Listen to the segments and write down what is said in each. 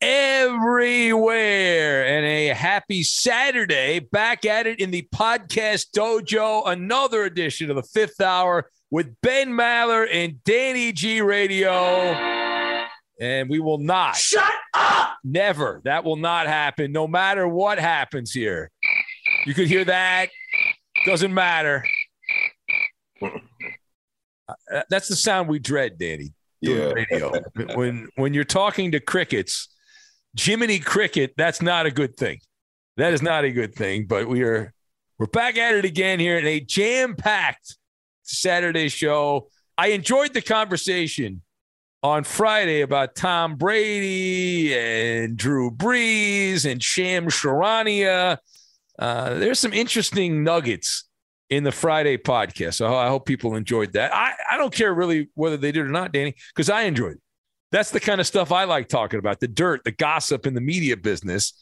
everywhere. And a happy Saturday. Back at it in the podcast dojo. Another edition of the fifth hour with Ben Maller and Danny G Radio. And we will not. Shut up! Never. That will not happen, no matter what happens here. You could hear that. Doesn't matter. Uh, That's the sound we dread, Danny. Yeah. Radio. when when you're talking to crickets, Jiminy Cricket, that's not a good thing. That is not a good thing. But we are we're back at it again here in a jam-packed Saturday show. I enjoyed the conversation on Friday about Tom Brady and Drew Brees and Shams Charania. Uh, there's some interesting nuggets in the Friday podcast. So I hope people enjoyed that. I, I don't care really whether they did or not, Danny, because I enjoyed it. That's the kind of stuff I like talking about the dirt, the gossip in the media business.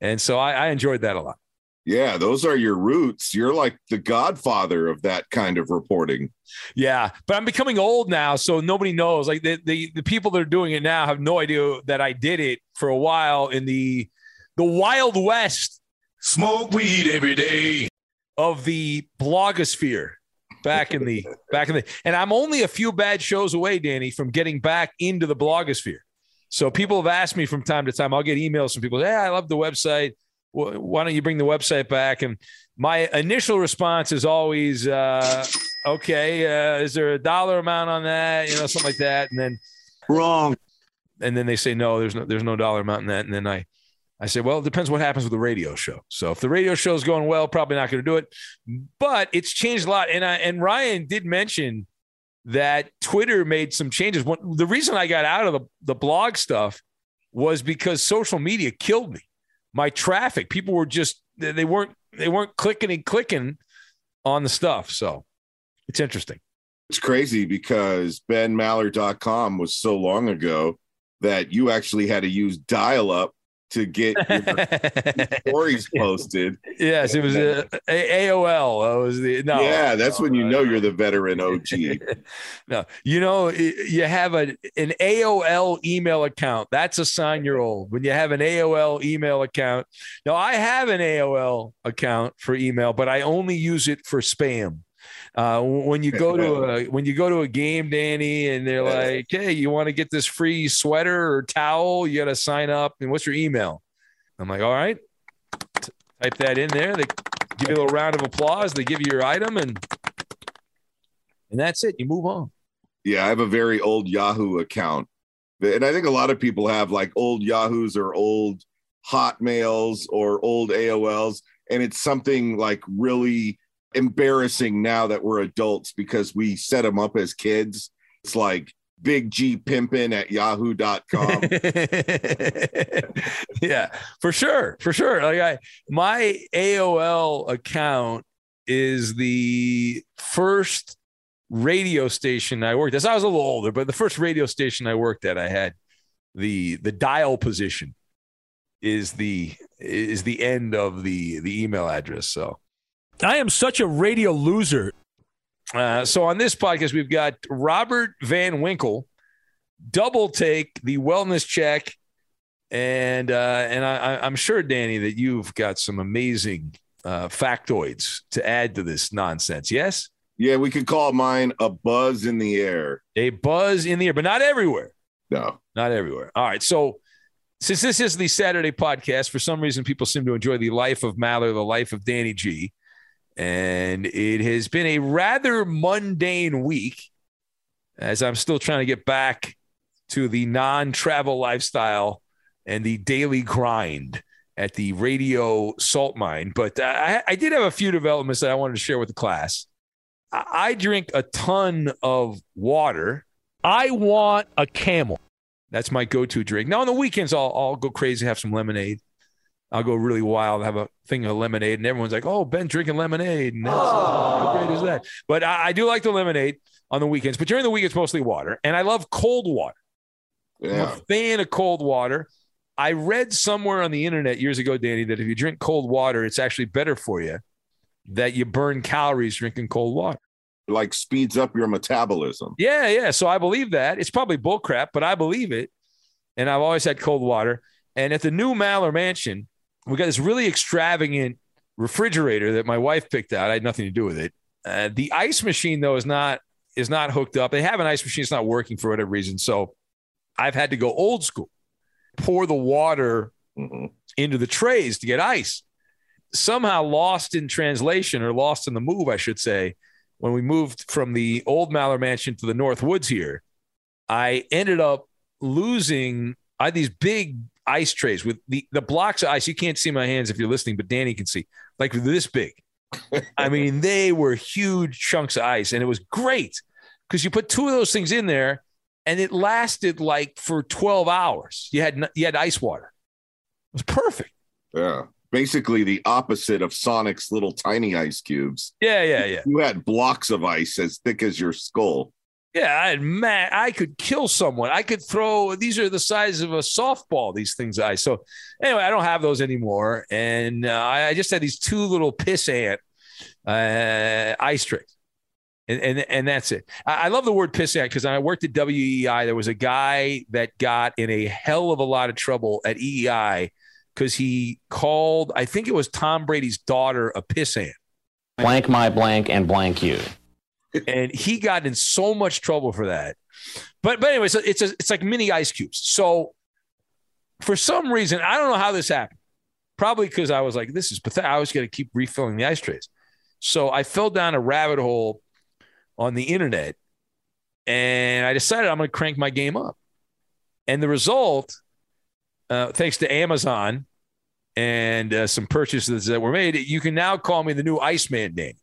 And so I, I enjoyed that a lot. Yeah, those are your roots. You're like the godfather of that kind of reporting. Yeah, but I'm becoming old now, so nobody knows. Like the, the the people that are doing it now have no idea that I did it for a while in the the Wild West. Smoke weed every day. of the blogosphere back in the back in the and I'm only a few bad shows away, Danny, from getting back into the blogosphere. So people have asked me from time to time. I'll get emails from people. Hey, I love the website. Why don't you bring the website back? And my initial response is always, uh, okay, uh, is there a dollar amount on that? You know, something like that. And then Wrong. and then they say no there's no there's no dollar amount in that and then i i say well it depends what happens with the radio show. So if the radio show is going well probably not going to do it. But it's changed a lot. And i and ryan did mention that twitter made some changes. The reason i got out of the, the blog stuff was because social media killed me. My traffic people were just they they weren't they weren't clicking and clicking on the stuff. So it's interesting. It's crazy because benmaller.com was so long ago that you actually had to use dial up to get your stories posted. yes, it was uh, a- AOL. That was the no. yeah, that's when you know you're the veteran OG. no, you know, you have a, an AOL email account. That's a sign you're old. When you have an AOL email account. Now, I have an AOL account for email, but I only use it for spam. Uh, when you go to a when you go to a game, Danny, and they're like, "Hey, you want to get this free sweater or towel? You got to sign up. And what's your email?" I'm like, "All right." Type that in there. They give you a little round of applause. They give you your item, and and that's it. You move on. Yeah, I have a very old Yahoo account. And I think a lot of people have like old Yahoos or old Hotmails or old AOLs. And it's something like really embarrassing now that we're adults because we set them up as kids. It's like big G pimpin at yahoo.com. yeah, for sure, for sure. Like I, my AOL account is the first radio station I worked at. So I was a little older, but the first radio station I worked at, I had the the dial position is the is the end of the the email address. So I am such a radio loser. uh, so on this podcast, we've got Robert Van Winkle, double take the wellness check, and uh, and I, I- I'm sure Danny that you've got some amazing uh, factoids to add to this nonsense. Yes, yeah, we could call mine a buzz in the air. a buzz in the air, but not everywhere. No. Not everywhere. All right. So, since this is the Saturday podcast, for some reason, people seem to enjoy the life of Maller, the life of Danny G. And it has been a rather mundane week as I'm still trying to get back to the non travel lifestyle and the daily grind at the radio salt mine. But I, I did have a few developments that I wanted to share with the class. I, I drink a ton of water. I want a camel. That's my go-to drink. Now on the weekends, I'll I'll go crazy, have some lemonade. I'll go really wild, and have a thing of lemonade, and everyone's like, "Oh, Ben drinking lemonade." And that's, how great is that? But I, I do like the lemonade on the weekends. But during the week, it's mostly water, and I love cold water. I'm a fan of cold water. I read somewhere on the internet years ago, Danny, that if you drink cold water, it's actually better for you. That you burn calories drinking cold water. Like speeds up your metabolism. Yeah, yeah. So I believe that. It's probably bullcrap, but I believe it. And I've always had cold water. And at the new Maller Mansion, we got this really extravagant refrigerator that my wife picked out. I had nothing to do with it. Uh, the ice machine though is not is not hooked up. They have an ice machine. It's not working for whatever reason. So I've had to go old school, pour the water Mhm. into the trays to get ice. Somehow lost in translation or lost in the move, I should say, when we moved from the old Maller Mansion to the North Woods here, I ended up losing. I had these big ice trays with the, the blocks of ice. You can't see my hands if you're listening, but Danny can see, like this big. I mean, they were huge chunks of ice, and it was great because you put two of those things in there, and it lasted like for 12 hours. You had you had ice water. It was perfect. Yeah. Basically the opposite of Sonic's little tiny ice cubes. Yeah, yeah, yeah. You had blocks of ice as thick as your skull. Yeah, I had I could kill someone. I could throw. These are the size of a softball. These things I so anyway. I don't have those anymore, and uh, I I just had these two little piss ant uh, ice tricks, and and and that's it. I, I love the word piss ant because I worked at WEEI. There was a guy that got in a hell of a lot of trouble at WEEI because he called. I think it was Tom Brady's daughter a piss ant blank my blank and blank you. And he got in so much trouble for that. But but anyway, so it's a, it's like mini ice cubes. So for some reason, I don't know how this happened. Probably because I was like, this is pathetic. I was going to keep refilling the ice trays. So I fell down a rabbit hole on the internet, and I decided I'm going to crank my game up. And the result, uh, thanks to Amazon and uh, some purchases that were made, you can now call me the new Iceman Danny.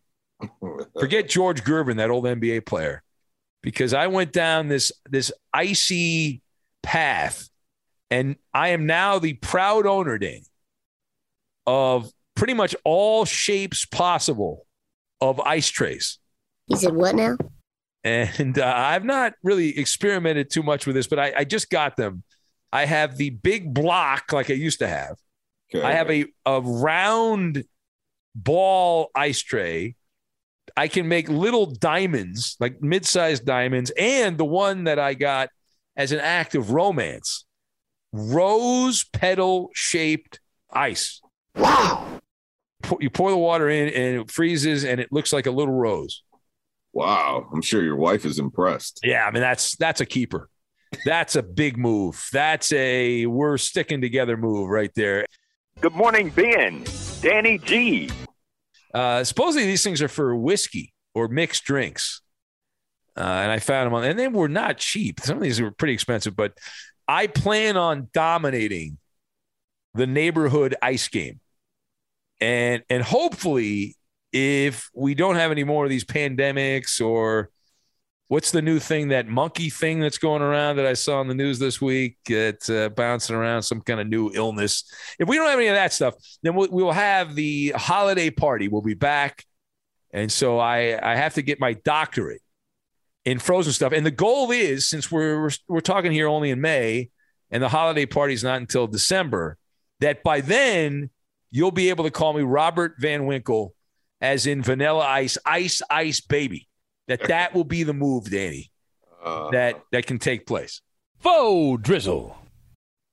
Forget George Gervin, that old NBA player, because I went down this this icy path, and I am now the proud owner, Danny, of pretty much all shapes possible of ice trays. You said what now? And uh, I've not really experimented too much with this, but I, I just got them I have the big block like I used to have. Okay. I have a, a round ball ice tray. I can make little diamonds, like mid-sized diamonds, and the one that I got as an act of romance, rose petal shaped ice. Wow. You pour the water in and it freezes and it looks like a little rose. Wow. I'm sure your wife is impressed. Yeah, I mean that's that's a keeper. That's a big move. That's a we're sticking together move right there. Good morning, Ben. Danny G. Uh, supposedly these things are for whiskey or mixed drinks. Uh, and I found them on, and they were not cheap. Some of these were pretty expensive, but I plan on dominating the neighborhood ice game. And and hopefully, if we don't have any more of these pandemics or what's the new thing that monkey thing that's going around that I saw in the news this week? It's uh, bouncing around some kind of new illness. If we don't have any of that stuff, then we'll, we'll have the holiday party. We'll be back, and so I I have to get my doctorate in frozen stuff. And the goal is, since we're we're, we're talking here only in May, and the holiday party is not until December, that by then you'll be able to call me Robert Van Winkle, as in Vanilla Ice, Ice Ice Baby. That that will be the move, Danny. Uh, that that can take place. Faux drizzle.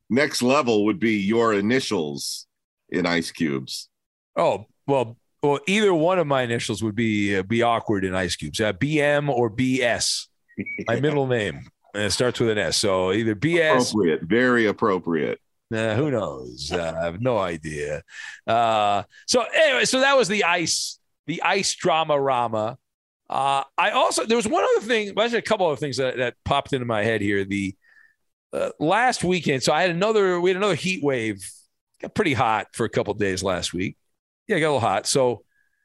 Next level would be your initials in ice cubes. Oh well, well, either one of my initials would be uh, be awkward in ice cubes. Uh, BM or BS. My middle name and it starts with an S. So either BS. Appropriate, very appropriate. Uh, who knows? Uh, I have no idea. Uh, so anyway, so that was the ice, the ice drama rama. Uh, I also there was one other thing, well, actually a couple of things that, that popped into my head here. The uh, last weekend, so I had another, we had another heat wave. Got pretty hot for a couple days last week. Yeah, got a little hot. So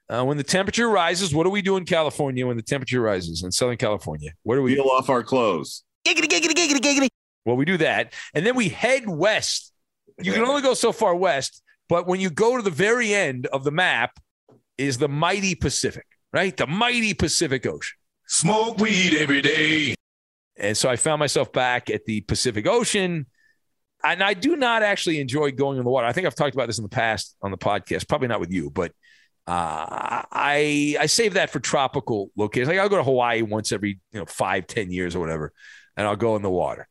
uh, when the temperature rises, what do we do in California when the temperature rises in Southern California? Where do we peel off our clothes? Giggity, giggity, giggity, giggity. Well, we do that, and then we head west. You can only go so far west, but when you go to the very end of the map, is the mighty Pacific right? The mighty Pacific Ocean. Smoke weed every day. And so I found myself back at the Pacific Ocean. And I do not actually enjoy going in the water. I think I've talked about this in the past on the podcast, probably not with you, but uh, I I save that for tropical locations. Like I'll go to Hawaii once every you know five, ten years or whatever, and I'll go in the water.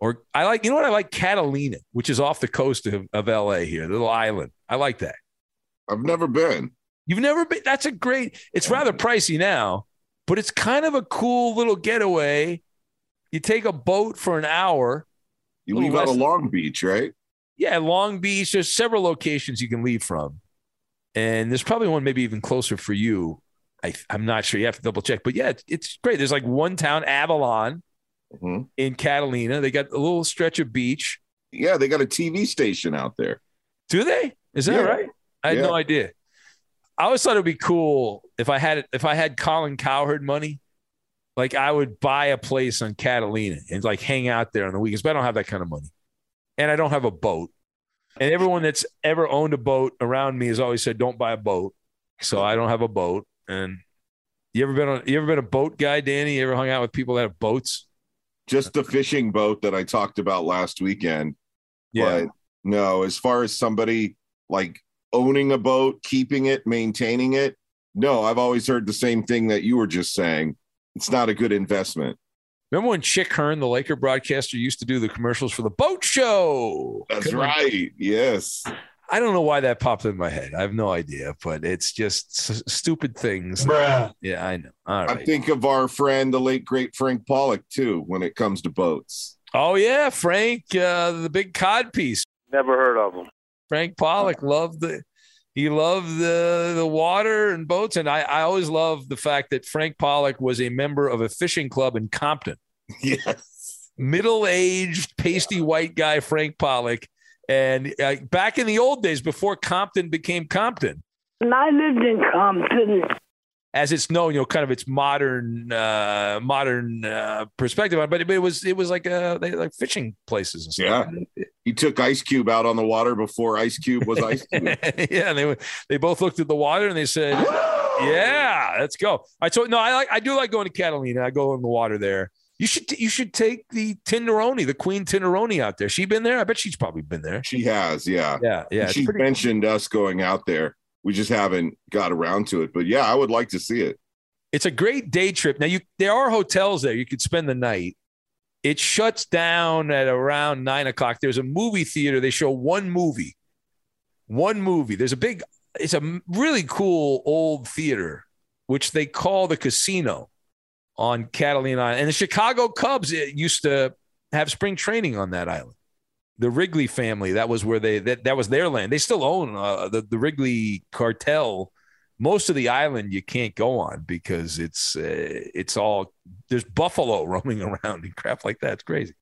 Or I like, you know what? I like Catalina, which is off the coast of, of LA here, the little island. I like that. I've never been. You've never been. That's a great. It's rather pricey now, but it's kind of a cool little getaway. You take a boat for an hour. You leave out of Long Beach, right? Yeah, Long Beach. There's several locations you can leave from, and there's probably one maybe even closer for you. I, am not sure. You have to double check, but yeah, it's great. There's like one town, Avalon, mm-hmm. in Catalina. They got a little stretch of beach. Yeah, they got a TV station out there. Do they? Is that yeah. right? I had yeah. no idea. I always thought it'd be cool if I had if I had Colin Cowherd money, like I would buy a place on Catalina and like hang out there on the weekends. But I don't have that kind of money, and I don't have a boat. And everyone that's ever owned a boat around me has always said, "Don't buy a boat." So I don't have a boat. And you ever been on? You ever been a boat guy, Danny? You ever hung out with people that have boats? Just the fishing boat that I talked about last weekend. Yeah. But no, as far as somebody like owning a boat, keeping it, maintaining it. No, I've always heard the same thing that you were just saying. It's not a good investment. Remember when Chick Hearn, the Laker broadcaster, used to do the commercials for the boat show? That's Come right. On. Yes. I don't know why that popped in my head. I have no idea, but it's just s- stupid things. Bruh. Yeah, I know. All right. I think of our friend, the late great Frank Pollock, too, when it comes to boats. Oh yeah, Frank, uh, the big cod piece. Never heard of him. Frank Pollock loved the he loved the the water and boats, and I I always loved the fact that Frank Pollock was a member of a fishing club in Compton. Yes, middle aged pasty white guy Frank Pollock, and uh, back in the old days before Compton became Compton. And I lived in Compton as it's known, you know, kind of its modern uh, modern uh, perspective on it. But it, it was it was like uh, they, like fishing places and stuff. Yeah, he took Ice Cube out on the water before Ice Cube was Ice Cube. yeah, they they both looked at the water and they said, "Yeah, let's go." I told no, I like I do like going to Catalina. I go in the water there. You should you should take the Tinderoni, the Queen Tinderoni out there. She been there? I bet she's probably been there. She has, yeah. Yeah, yeah. She pretty- mentioned us going out there. We just haven't got around to it. But yeah, I would like to see it. It's a great day trip. Now you there are hotels there. You could spend the night. It shuts down at around nine o'clock. There's a movie theater. They show one movie. One movie. There's a big, it's a really cool old theater, which they call the casino on Catalina Island. And the Chicago Cubs used to have spring training on that island. The Wrigley family, that was where they that, that was their land. They still own uh, the the Wrigley cartel. Most of the island you can't go on because it's uh, it's all there's buffalo roaming around and crap like that. It's crazy.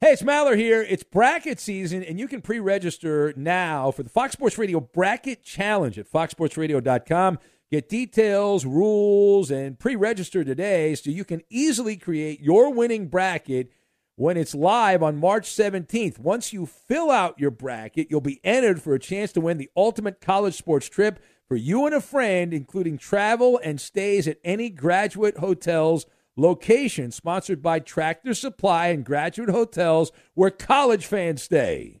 Hey, it's Maller here. It's bracket season, and you can pre register now for the Fox Sports Radio Bracket Challenge at foxsportsradio.com. Get details, rules, and pre register today so you can easily create your winning bracket when it's live on March 17th. Once you fill out your bracket, you'll be entered for a chance to win the ultimate college sports trip for you and a friend, including travel and stays at any graduate hotels location. Sponsored by Tractor Supply and Graduate Hotels, where college fans stay.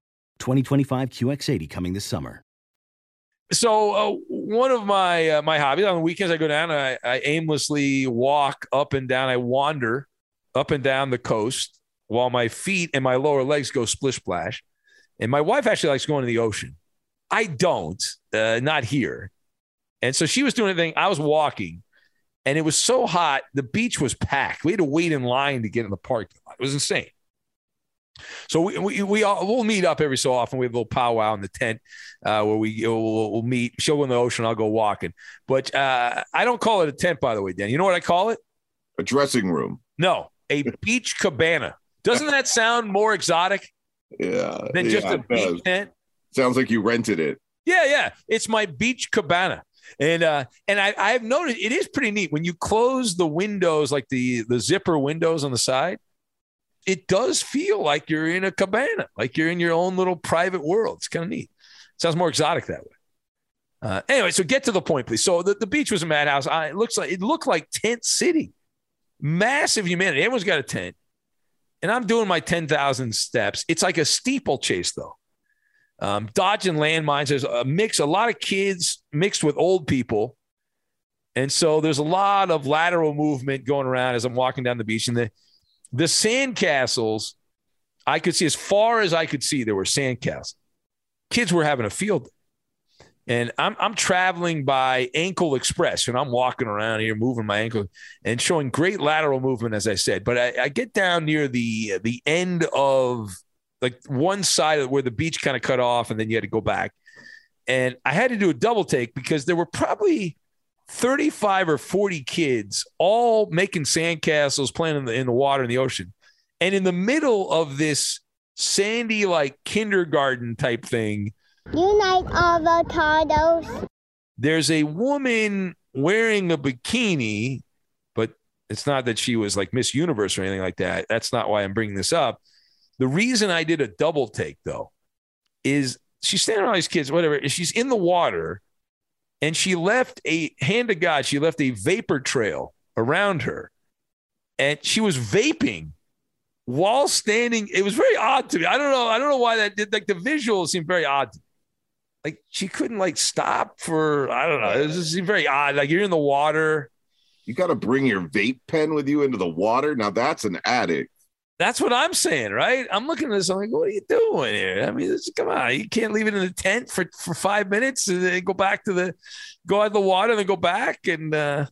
2025 QX80 coming this summer. So uh, one of my uh, my hobbies on the weekends, I go down. I, I aimlessly walk up and down. I wander up and down the coast while my feet and my lower legs go splish splash. And my wife actually likes going to the ocean. I don't, uh, not here. And so she was doing a thing. I was walking, and it was so hot. The beach was packed. We had to wait in line to get in the lot. It was insane. So we we, we all, we'll meet up every so often. We have a little powwow in the tent uh, where we we'll, we'll, meet. She'll go in the ocean. I'll go walking. But uh, I don't call it a tent, by the way, Dan. You know what I call it? A dressing room. No, a beach cabana. Doesn't that sound more exotic? Yeah. Than yeah, just a beach tent. Sounds like you rented it. Yeah, yeah. It's my beach cabana. And uh, and I, I've noticed it is pretty neat when you close the windows, like the the zipper windows on the side it does feel like you're in a cabana, like you're in your own little private world. It's kind of neat. Sounds more exotic that way. Uh, anyway, so get to the point, please. So the, the beach was a madhouse. I, it looks like it looked like tent city, massive humanity. Everyone's got a tent, and I'm doing my ten thousand steps. It's like a steeplechase, though. Um, dodging landmines. There's a mix, a lot of kids mixed with old people, and so there's a lot of lateral movement going around as I'm walking down the beach. And the the sandcastles, I could see as far as I could see, there were sandcastles. Kids were having a field. And I'm I'm traveling by ankle express, and I'm walking around here, moving my ankle and showing great lateral movement, as I said. But I, I get down near the uh, the end of like one side of where the beach kind of cut off, and then you had to go back. And I had to do a double take because there were probably 35 or 40 kids all making sandcastles, playing in the in the water in the ocean. And in the middle of this sandy like kindergarten type thing, You like avocados? there's a woman wearing a bikini, but it's not that she was like Miss Universe or anything like that. That's not why I'm bringing this up. The reason I did a double take though is she's standing around these kids, whatever. and She's in the water, and she left a hand of God. She left a vapor trail around her, and she was vaping while standing. It was very odd to me. I don't know. I don't know why that did. Like the visual seemed very odd. Like she couldn't like stop for. I don't know. It was just seemed very odd. Like you're in the water. You got to bring your vape pen with you into the water. Now that's an addict. That's what I'm saying, right? I'm looking at this. I'm like, what are you doing here? I mean, this, come on, you can't leave it in the tent for, for five minutes and then go back to the, go out of the water and then go back. And uh,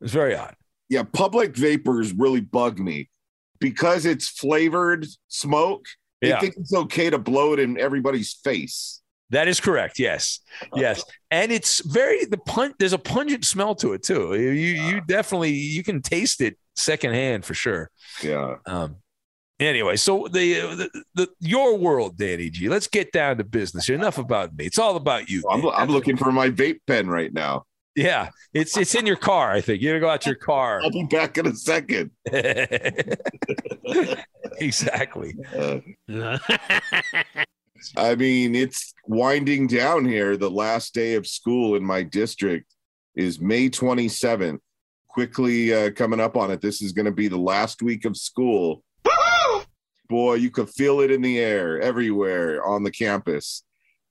it's very odd. Yeah, public vapors really bug me because it's flavored smoke. They Yeah. think it's okay to blow it in everybody's face. That is correct. Yes, yes, and it's very the pun. There's a pungent smell to it too. You you definitely you can taste it secondhand for sure. Yeah. Um. Anyway, so the, the the your world, Danny G. Let's get down to business. Enough about me. It's all about you. I'm, I'm looking for my vape pen right now. Yeah, it's it's in your car. I think you're gonna go out to your car. I'll be back in a second. exactly. I mean, it's winding down here. The last day of school in my district is May 27th. Quickly uh, coming up on it. This is going to be the last week of school. Boy, you could feel it in the air everywhere on the campus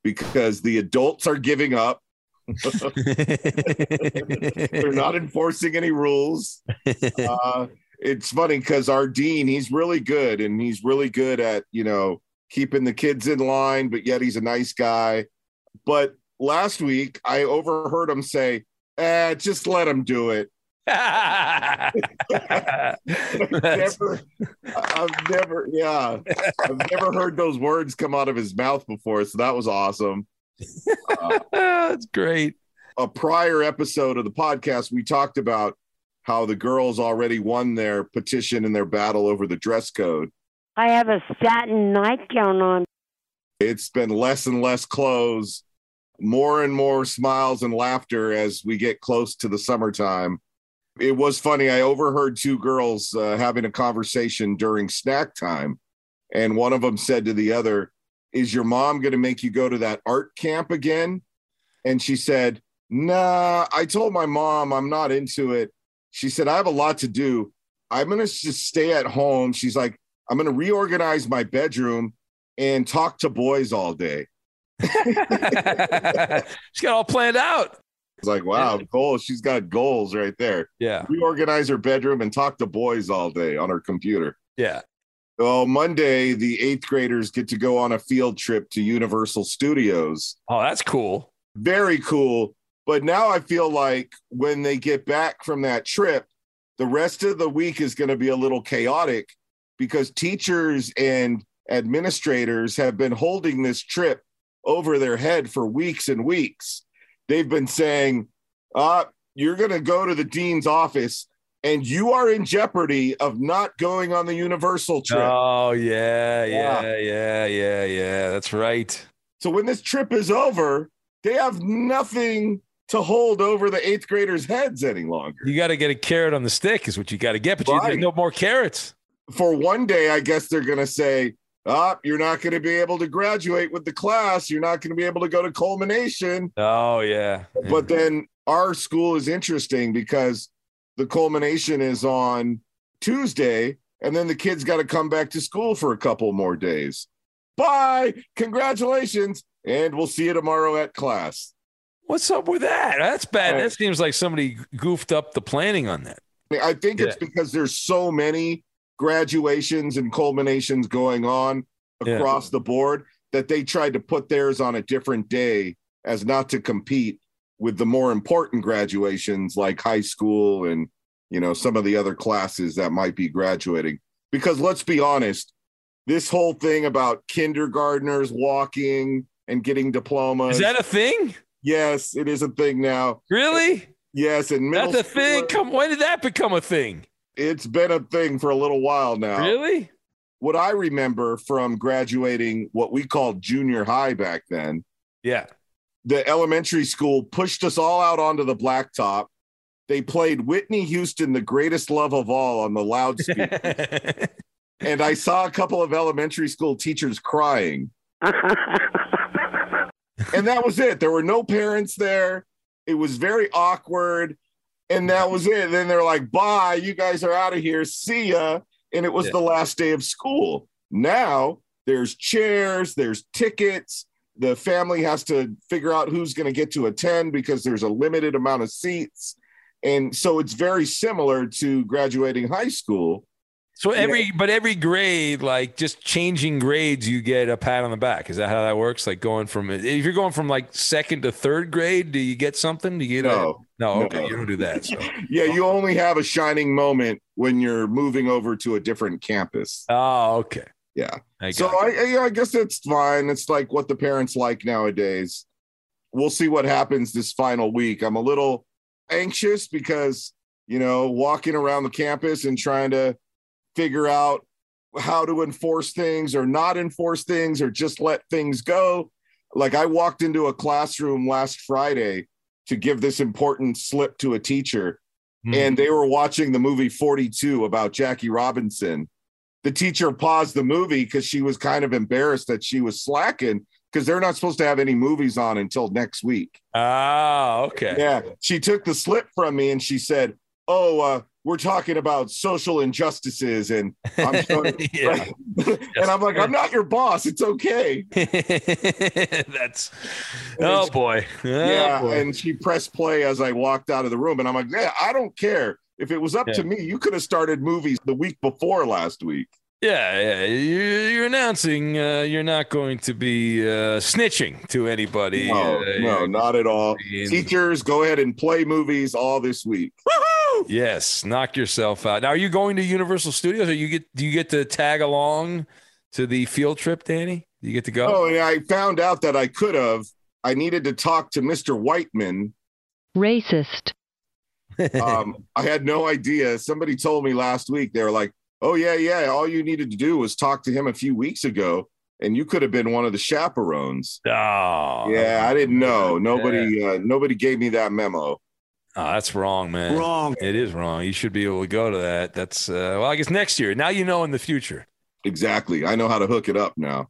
because the adults are giving up. They're not enforcing any rules. Uh, it's funny because our dean, he's really good and he's really good at, you know, keeping the kids in line, but yet he's a nice guy. But last week, I overheard him say, eh, just let him do it. I've never, I've never, yeah, I've never heard those words come out of his mouth before. So that was awesome. That's great. A prior episode of the podcast, we talked about how the girls already won their petition and their battle over the dress code. I have a satin nightgown on. It's been less and less clothes, more and more smiles and laughter as we get close to the summertime. It was funny. I overheard two girls uh, having a conversation during snack time, and one of them said to the other, Is your mom going to make you go to that art camp again? And she said, Nah, I told my mom I'm not into it. She said, I have a lot to do. I'm going to just stay at home. She's like, I'm going to reorganize my bedroom and talk to boys all day. She's got all planned out. It's like, wow, goals. She's got goals right there. Yeah. Reorganize her bedroom and talk to boys all day on her computer. Yeah. Well, Monday, the eighth graders get to go on a field trip to Universal Studios. Oh, that's cool. Very cool. But now I feel like when they get back from that trip, the rest of the week is going to be a little chaotic because teachers and administrators have been holding this trip over their head for weeks and weeks. They've been saying, uh, you're going to go to the dean's office and you are in jeopardy of not going on the Universal trip. Oh yeah, yeah, Yeah. yeah, yeah, yeah. That's right. So when this trip is over, they have nothing to hold over the eighth graders' heads any longer. You got to get a carrot on the stick, is what you got to get. But you, Right. there's no more carrots. For one day, I guess they're going to say, ah, you're not going to be able to graduate with the class. You're not going to be able to go to culmination. Oh yeah. But then our school is interesting because the culmination is on Tuesday, and then the kids got to come back to school for a couple more days. Bye. Congratulations. And we'll see you tomorrow at class. What's up with that? That's bad. That seems like somebody goofed up the planning on that. I think it's because there's so many graduations and culminations going on Yeah. across the board that they tried to put theirs on a different day as not to compete with the more important graduations like high school and you know some of the other classes that might be graduating because let's be honest this whole thing about kindergartners walking and getting diplomas Is that a thing? yes it is a thing now Really? yes and That's a thing. Come, when did that become a thing? It's been a thing for a little while now Really? what i remember from graduating what we called junior high back then Yeah. the elementary school pushed us all out onto the blacktop. They played Whitney Houston, the greatest love of all, on the loudspeaker. and I saw a couple of elementary school teachers crying. and that was it. There were no parents there. It was very awkward. And that was it. Then they're like, bye, you guys are out of here. See ya. And it was Yeah. the last day of school. Now there's chairs, there's tickets. The family has to figure out who's going to get to attend because there's a limited amount of seats. And so it's very similar to graduating high school. So every, but every grade, like just changing grades, you get a pat on the back. Is that how that works? Like going from, if you're going from like second to third grade, do you get something? Do you get No. a, no, No. okay, you don't do that. So, Yeah, you only have a shining moment when you're moving over to a different campus. oh, okay. Yeah. I So I, I, yeah, I guess it's fine. It's like what the parents like nowadays. We'll see what happens this final week. I'm a little anxious because, you know, walking around the campus and trying to figure out how to enforce things or not enforce things or just let things go. Like I walked into a classroom last Friday to give this important slip to a teacher Hmm. and they were watching the movie 42 about Jackie Robinson. The teacher paused the movie because she was kind of embarrassed that she was slacking because they're not supposed to have any movies on until next week. Ah, okay. Yeah. She took the slip from me and she said, Oh, uh, we're talking about social injustices. And I'm sorry. Yeah. and I'm like, I'm not your boss. It's okay. That's, oh boy. Oh, yeah. boy. And she pressed play as I walked out of the room. And I'm like, Yeah, I don't care. If it was up Yeah. to me, you could have started movies the week before last week. Yeah, yeah. You're, you're announcing uh, you're not going to be uh, snitching to anybody. No, uh, no, not at all. Teachers, go ahead and play movies all this week. Yes, knock yourself out. Now, are you going to Universal Studios, or you get do you get to tag along to the field trip, Danny? Do you get to go? Oh, and I found out that I could have. I needed to talk to Mr. Whiteman. Racist. Um, I had no idea. Somebody told me last week. They were like, "Oh yeah, yeah. All you needed to do was talk to him a few weeks ago, and you could have been one of the chaperones." Oh, Yeah, I didn't know. Nobody, uh, nobody gave me that memo. Oh, that's wrong, man. Wrong. It is wrong. You should be able to go to that. That's uh, well, I guess next year. Now you know in the future. Exactly. I know how to hook it up now.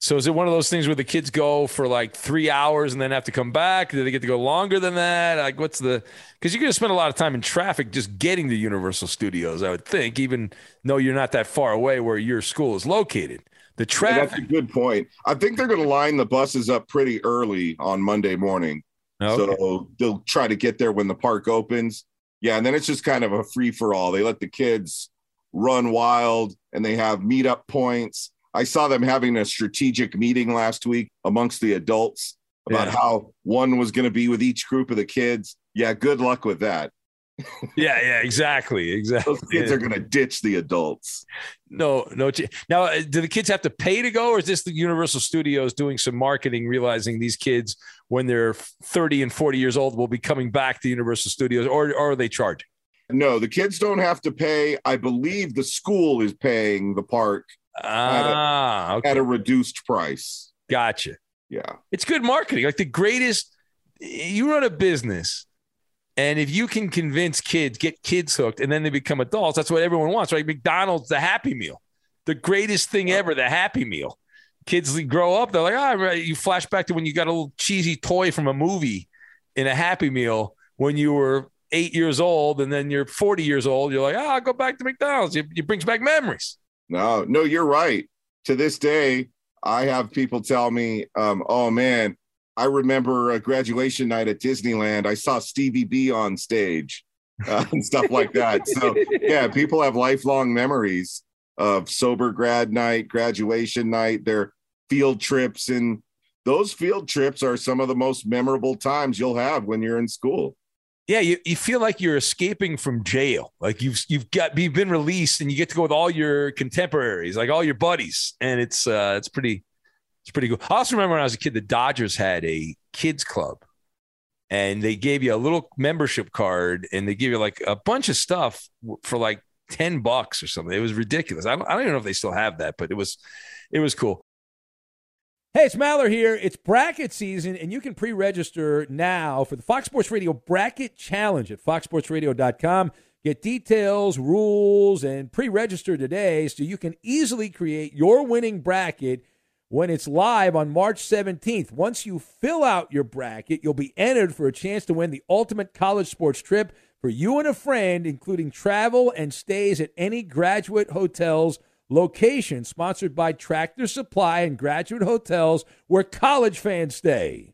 So is it one of those things where the kids go for like three hours and then have to come back? Do they get to go longer than that? Like, what's the? Because you're going to spend a lot of time in traffic just getting to Universal Studios. I would think, even though you're not that far away where your school is located. The Yeah, that's a good point. I think they're going to line the buses up pretty early on Monday morning. Okay. So they'll try to get there when the park opens. Yeah, and then it's just kind of a free for all. They let the kids run wild and they have meetup points. I saw them having a strategic meeting last week amongst the adults about Yeah. how one was going to be with each group of the kids. Yeah, good luck with that. Yeah, yeah, exactly, exactly. Those kids are going to ditch the adults. No, no. Now, uh, do the kids have to pay to go, or is this the Universal Studios doing some marketing, realizing these kids, when they're 30 and 40 years old, will be coming back to Universal Studios, or, or are they charging? No, the kids don't have to pay. I believe the school is paying the park Ah, okay. at a reduced price. Gotcha. Yeah. It's good marketing. Like the greatest, you run a business, and if you can convince kids, get kids hooked, and then they become adults, that's what everyone wants, right? McDonald's, the Happy Meal, the greatest thing ever, the Happy Meal. Kids grow up, they're like, ah, right. you flash back to when you got a little cheesy toy from a movie in a Happy Meal when you were eight years old, and then you're 40 years old. You're like, ah, I'll go back to McDonald's. It, it brings back memories. No, no, you're right. To this day, I have people tell me, um, "Oh man, I remember a graduation night at Disneyland. I saw Stevie B on stage uh, and stuff like that." So yeah, people have lifelong memories of sober grad night, graduation night, their field trips and those field trips are some of the most memorable times you'll have when you're in school. Yeah, you, you feel like you're escaping from jail. Like you've you've got you've been released and you get to go with all your contemporaries, like all your buddies, and it's uh it's pretty it's pretty cool. I also remember when I was a kid, the Dodgers had a kids club, and they gave you a little membership card, and they give you like a bunch of stuff for like ten bucks or something. It was ridiculous. I don't, I don't even know if they still have that, but it was it was cool. Hey, it's Maller here. It's bracket season, and you can pre register now for the Fox Sports Radio Bracket Challenge at foxsportsradio.com. Get details, rules, and pre register today so you can easily create your winning bracket when it's live on March 17th. Once you fill out your bracket, you'll be entered for a chance to win the ultimate college sports trip for you and a friend, including travel and stays at any graduate hotels location sponsored by Tractor Supply and Graduate Hotels where college fans stay.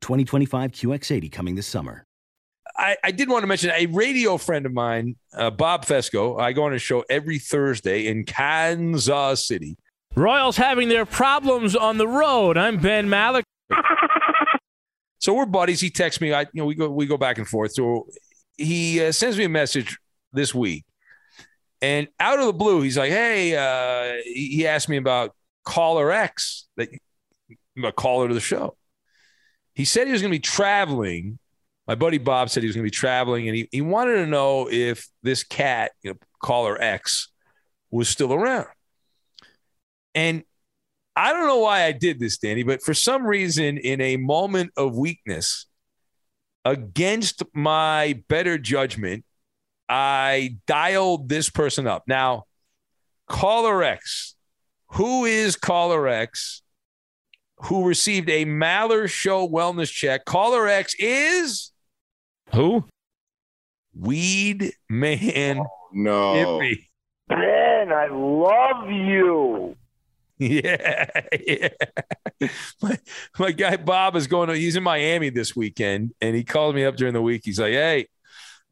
2025 QX80 coming this summer. I, I, did want to mention a radio friend of mine, uh, Bob Fescoe. I go on a show every Thursday in Kansas City. Royals having their problems on the road. I'm Ben Maller. so we're buddies. He texts me. I, you know, we go we go back and forth. So he uh, sends me a message this week, and out of the blue, he's like, "Hey," uh, he asked me about caller X, that a caller to the show. He said he was going to be traveling. My buddy Bob said he was going to be traveling, and he, he wanted to know if this cat, you know, caller X, was still around. And I don't know why I did this, Danny, but for some reason, in a moment of weakness, against my better judgment, I dialed this person up. Now, caller X, who is caller X? Who received a Maller Show wellness check. Caller X is who? Weed Man. Oh, no. Hippie. Ben, I love you. Yeah, yeah. My, my guy Bob is going to, he's in Miami this weekend and he called me up during the week. He's like, hey,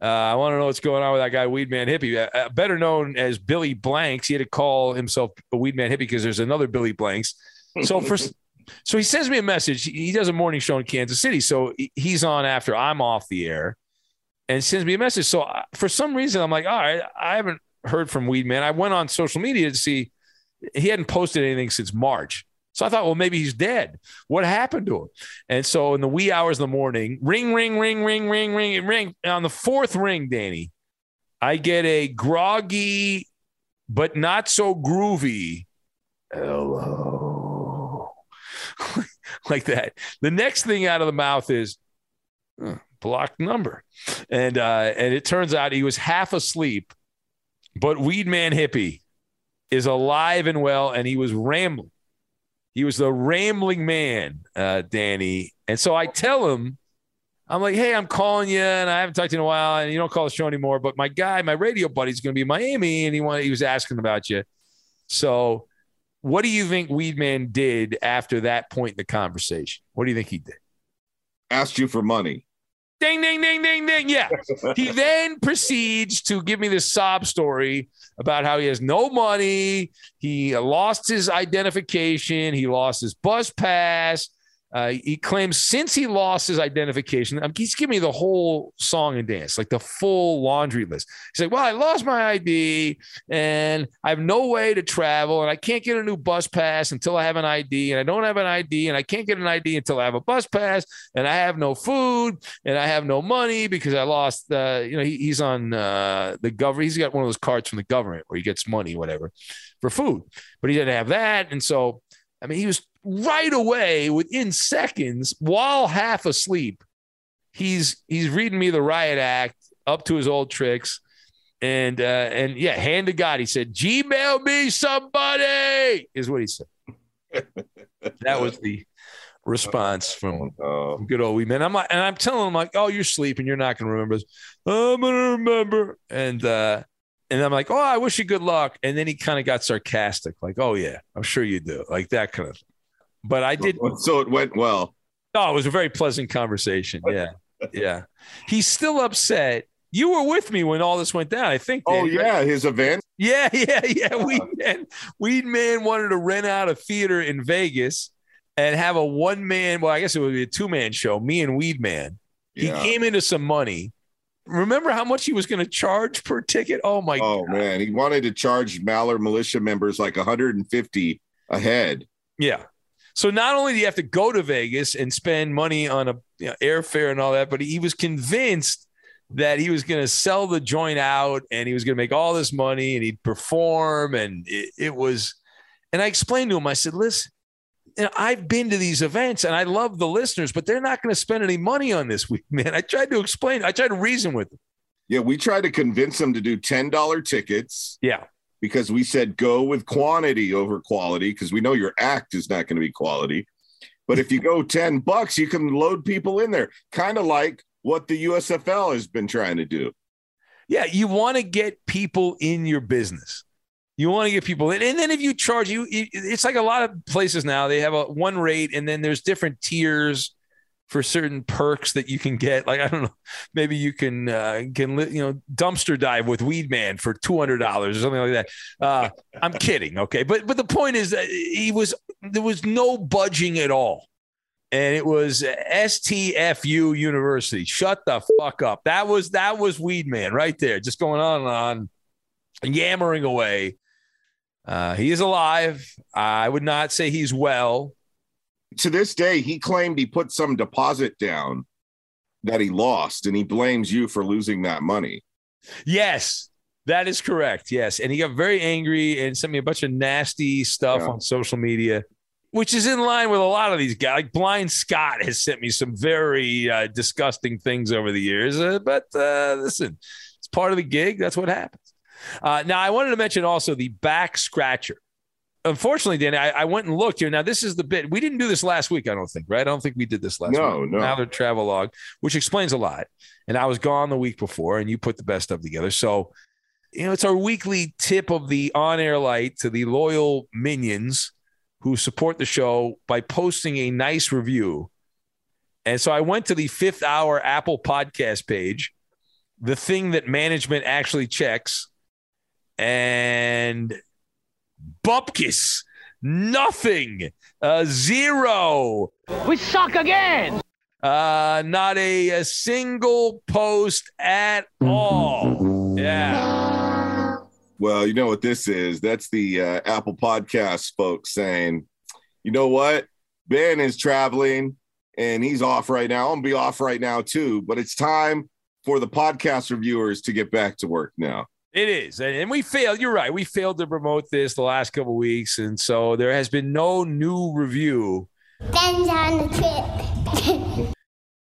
uh, I want to know what's going on with that guy, Weed Man Hippie, uh, uh, better known as Billy Blanks. He had to call himself a Weed Man Hippie because there's another Billy Blanks. So for so he sends me a message. He does a morning show in Kansas City. So he's on after I'm off the air and sends me a message. So uh, for some reason, I'm like, all right, I haven't heard from Weed Man. I went on social media to see he hadn't posted anything since March. So I thought, well, maybe he's dead. What happened to him? And so in the wee hours of the morning, ring, ring, ring, ring, ring, ring, ring. On the fourth ring, Danny, I get a groggy, but not so groovy. Hello like that. The next thing out of the mouth is uh, blocked number, and uh, and it turns out he was half asleep, but Weed Man Hippie is alive and well, and he was rambling. He was the rambling man, uh, Danny. And so I tell him, I'm like, hey, I'm calling you, and I haven't talked to you in a while, and you don't call the show anymore. But my guy, my radio buddy's going to be in Miami, and he wanted, he was asking about you. So, what do you think Weedman did after that point in the conversation? What do you think he did? Asked you for money. Ding, ding, ding, ding, ding. Yeah. he then proceeds to give me this sob story about how he has no money. He lost his identification. He lost his bus pass. Uh, he claims since he lost his identification, um, he's giving me the whole song and dance, like the full laundry list. He's like, Well, I lost my ID and I have no way to travel and I can't get a new bus pass until I have an ID and I don't have an ID and I can't get an ID until I have a bus pass and I have no food and I have no money because I lost, uh, you know, he, he's on uh, the government. He's got one of those cards from the government where he gets money, whatever, for food, but he didn't have that. And so, I mean, he was right away within seconds while half asleep he's he's reading me the riot act up to his old tricks and uh and yeah hand to god he said gmail me somebody is what he said. That was the response from, from good old wee man. I'm like and i'm telling him like oh you're sleeping you're not gonna remember this. I'm gonna remember. And uh and I'm like, oh, I wish you good luck. And then he kind of got sarcastic, like, oh, yeah, I'm sure you do, like that kind of thing. But I did. So it went well. Oh, it was a very pleasant conversation. Yeah. yeah. He's still upset. You were with me when all this went down, I think. Oh, yeah. His event. Yeah. Yeah. Yeah. Weed uh-huh. Man, Weed Man wanted to rent out a theater in Vegas and have a one man, well, I guess it would be a two man show, me and Weed Man. He Yeah. came into some money. Remember how much he was going to charge per ticket? Oh, my Oh God. man, he wanted to charge Mallard militia members like 150 a head. Yeah. So not only do you have to go to Vegas and spend money on a you know, airfare and all that, but he was convinced that he was going to sell the joint out and he was going to make all this money and he'd perform. And it, it was, and I explained to him, I said, listen, you know, I've been to these events and I love the listeners, but they're not going to spend any money on this week, man. I tried to explain, I tried to reason with them. Yeah, we tried to convince them to do $10 tickets Yeah. Because we said go with quantity over quality because we know your act is not going to be quality. But if you go 10 bucks, you can load people in there, kind of like what the USFL has been trying to do. Yeah, you want to get people in your business. You want to get people in, and then if you charge you, it's like a lot of places now. They have a one rate, and then there's different tiers for certain perks that you can get. Like I don't know, maybe you can uh, can you know dumpster dive with Weed Man for two hundred dollars or something like that. Uh, I'm kidding, okay, but but the point is that he was there was no budging at all and it was STFU University. Shut the fuck up. That was that was Weed Man right there, just going on and on, yammering away. Uh, he is alive. I would not say he's well. To this day, he claimed he put some deposit down that he lost, and he blames you for losing that money. Yes, that is correct. Yes, and he got very angry and sent me a bunch of nasty stuff Yeah. on social media, which is in line with a lot of these guys. Like Blind Scott has sent me some very uh, disgusting things over the years. Uh, but uh, listen, it's part of the gig. That's what happens. Uh, now, I wanted to mention also the back scratcher. Unfortunately, Danny, I, I went and looked here. Now, this is the bit. We didn't do this last week, I don't think, right? I don't think we did this last No, week. no. Mallard travel log, which explains a lot. And I was gone the week before, and you put the best stuff together. So, you know, it's our weekly tip of the on air light to the loyal minions who support the show by posting a nice review. And so I went to the fifth hour Apple podcast page, the thing that management actually checks, and Bupkis, nothing, uh, zero. We suck again. Uh, not a, a single post at all. Yeah. Well, you know what this is? That's the uh, Apple Podcast folks saying, you know what? Ben is traveling and he's off right now. I'm gonna be off right now too, but it's time for the podcast reviewers to get back to work now. It is. And, we failed. You're right. We failed to promote this the last couple weeks. And so there has been no new review Depends on the trip.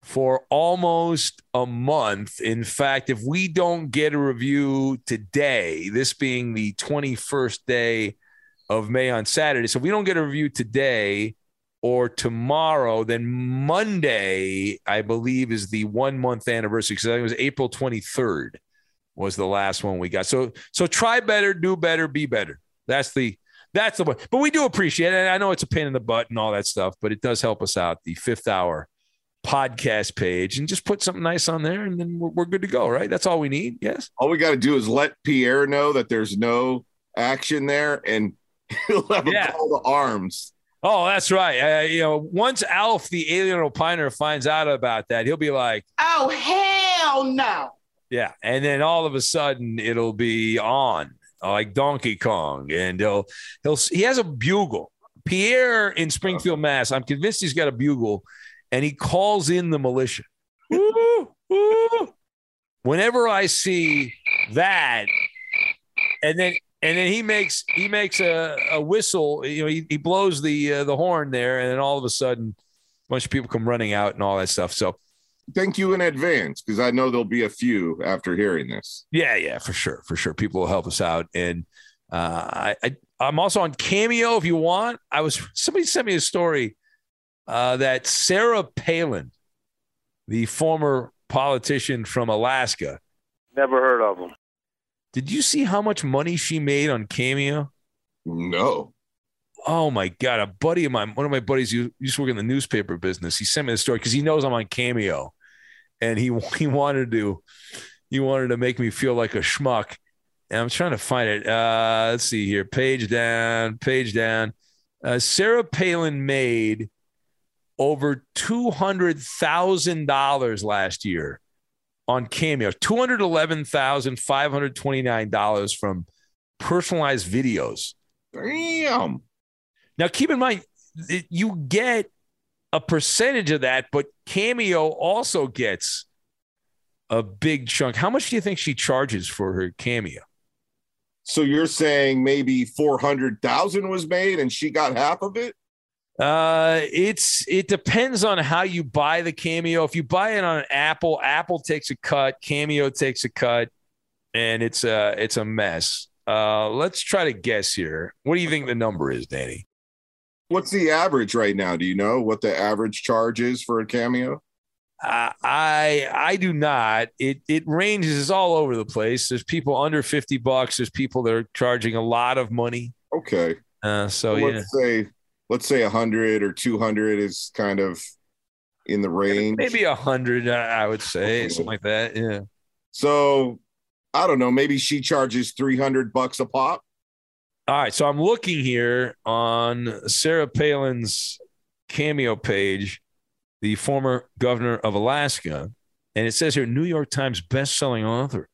for almost a month. In fact, if we don't get a review today, this being the 21st day of May on Saturday, so if we don't get a review today or tomorrow, then Monday, I believe, is the one month anniversary because I think it was April 23rd was the last one we got. So so try better, do better, be better. That's the that's the one. But we do appreciate it. I know it's a pain in the butt and all that stuff, but it does help us out. The fifth hour podcast page and just put something nice on there and then we're, we're good to go, right? That's all we need. Yes. All we got to do is let Pierre know that there's no action there and he'll have a Yeah. call to arms. Oh, that's right. Uh, you know, once Alf, the alien opiner, finds out about that, he'll be like, Oh, hell no. Yeah, and then all of a sudden it'll be on like Donkey Kong, and he'll he'll he has a bugle. Pierre in Springfield, Mass. I'm convinced he's got a bugle, and he calls in the militia. Woo, woo. Whenever I see that, and then and then he makes he makes a, a whistle. You know, he, he blows the uh, the horn there, and then all of a sudden, a bunch of people come running out and all that stuff. So Thank you in advance because I know there'll be a few after hearing this. Yeah, yeah, for sure, for sure. People will help us out, and uh, I, I I'm also on Cameo if you want. I was somebody sent me a story uh, that Sarah Palin, the former politician from Alaska, Never heard of them. did you see how much money she made on Cameo? No. Oh my god, a buddy of mine, one of my buddies who used to work in the newspaper business, he sent me the story because he knows I'm on Cameo, and he he wanted to he wanted to make me feel like a schmuck. And I'm trying to find it. Uh, let's see here, page down, page down. Uh, Sarah Palin made over two hundred thousand dollars last year on Cameo. Two hundred eleven thousand five hundred twenty nine dollars from personalized videos. Damn. Now, keep in mind, you get a percentage of that, but Cameo also gets a big chunk. How much do you think she charges for her Cameo? So you're saying maybe 400,000 was made and she got half of it? Uh, it's it depends on how you buy the Cameo. If you buy it on Apple, Apple takes a cut, Cameo takes a cut, and it's a it's a mess. Uh, let's try to guess here. What do you think the number is, Danny? What's the average right now? Do you know what the average charge is for a cameo? Uh, I I do not. It it ranges all over the place. There's people under fifty bucks. There's people that are charging a lot of money. Okay. Uh, so yeah, let's say let's say 100 or 200 is kind of in the range. maybe a hundred. I I would say something like that. Yeah. So I don't know. Maybe she charges 300 bucks a pop. All right. So I'm looking here on Sarah Palin's cameo page, the former governor of Alaska, and it says here New York Times best-selling author.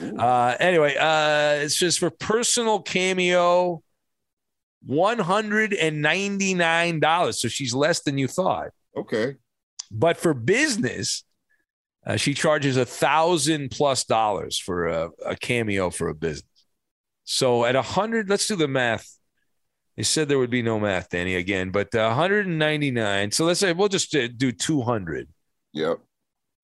Uh, anyway, uh, it says for personal cameo, one hundred and ninety-nine dollars. So she's less than you thought. Okay. But for business, uh, she charges a thousand plus dollars for a, a cameo for a business. So at a hundred, let's do the math. They said there would be no math, Danny, again, but uh, 199. So let's say we'll just uh, do 200. Yep.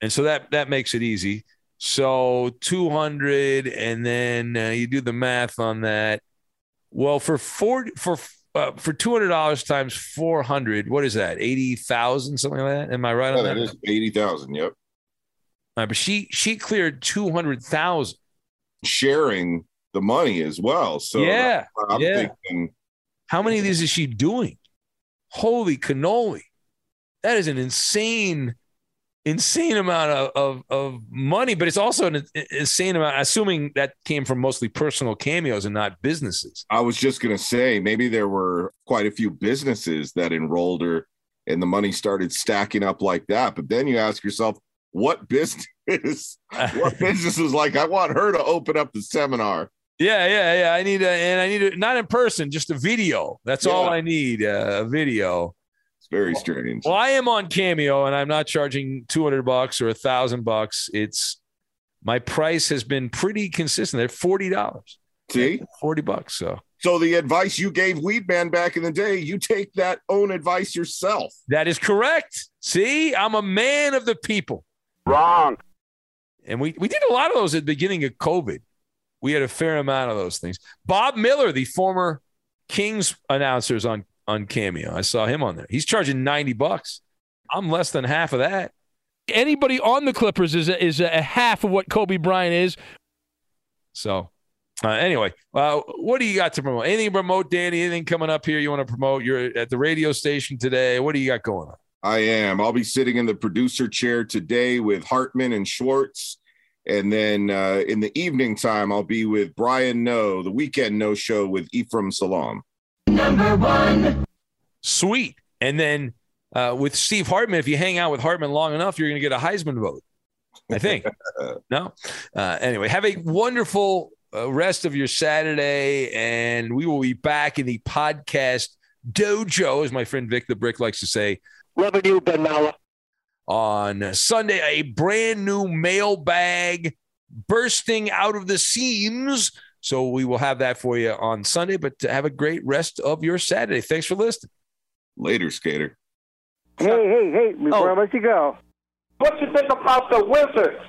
And so that that makes it easy. So 200, and then uh, you do the math on that. Well, for four for uh, for two hundred dollars times four hundred, what is that? Eighty thousand, something like that. Am I right Yeah, on that? that is 80,000. Yep. All right, but she she cleared two hundred thousand. Sharing the money as well. So Yeah, I'm yeah. thinking How many of these is she doing? Holy cannoli! That is an insane, insane amount of of, of money. But it's also an insane amount. Assuming that came from mostly personal cameos and not businesses. I was just going to say maybe there were quite a few businesses that enrolled her and the money started stacking up like that. But then you ask yourself, what business? what business is like? I want her to open up the seminar. Yeah, yeah, yeah. I need a, and I need it not in person, just a video. That's all I need. Uh, a video. It's very strange. Well, I am on Cameo, and I'm not charging two hundred bucks or a thousand bucks. It's my price has been pretty consistent. They're forty dollars. See, forty bucks. So So the advice you gave Weedman back in the day, you take that own advice yourself. That is correct. See, I'm a man of the people. Wrong. And we, we did a lot of those at the beginning of COVID. We had a fair amount of those things. Bob Miller, the former Kings announcers on, on Cameo. I saw him on there. He's charging 90 bucks. I'm less than half of that. Anybody on the Clippers is a, is a half of what Kobe Bryant is. So, uh, anyway, uh, what do you got to promote? Anything to promote, Danny? Anything coming up here you want to promote? You're at the radio station today. What do you got going on? I am. I'll be sitting in the producer chair today with Hartman and Schwartz. And then uh, in the evening time, I'll be with Brian Noe, the weekend no show with Ephraim Salaam. Number one. Sweet. And then uh, with Steve Hartman, if you hang out with Hartman long enough, you're going to get a Heisman vote. I think. no. Uh, anyway, have a wonderful uh, rest of your Saturday, and we will be back in the podcast dojo, as my friend Vic the Brick likes to say. Loving you, Ben Maller. On Sunday, a brand new mailbag bursting out of the seams. So we will have that for you on Sunday, but have a great rest of your Saturday. Thanks for listening. Later, skater. Hey, hey, hey, oh. before I let you go. What you think about the Wizards?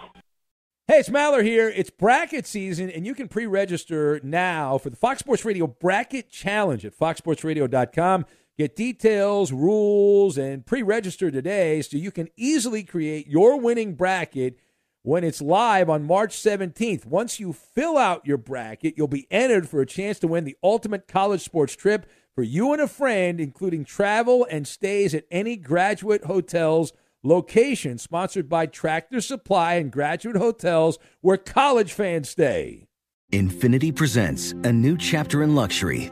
Hey, it's Maller here. It's bracket season, and you can pre register now for the Fox Sports Radio Bracket Challenge at foxsportsradio.com. Get details, rules, and pre register today so you can easily create your winning bracket when it's live on March 17th. Once you fill out your bracket, you'll be entered for a chance to win the ultimate college sports trip for you and a friend, including travel and stays at any graduate hotels location sponsored by Tractor Supply and Graduate Hotels where college fans stay. Infiniti presents a new chapter in luxury,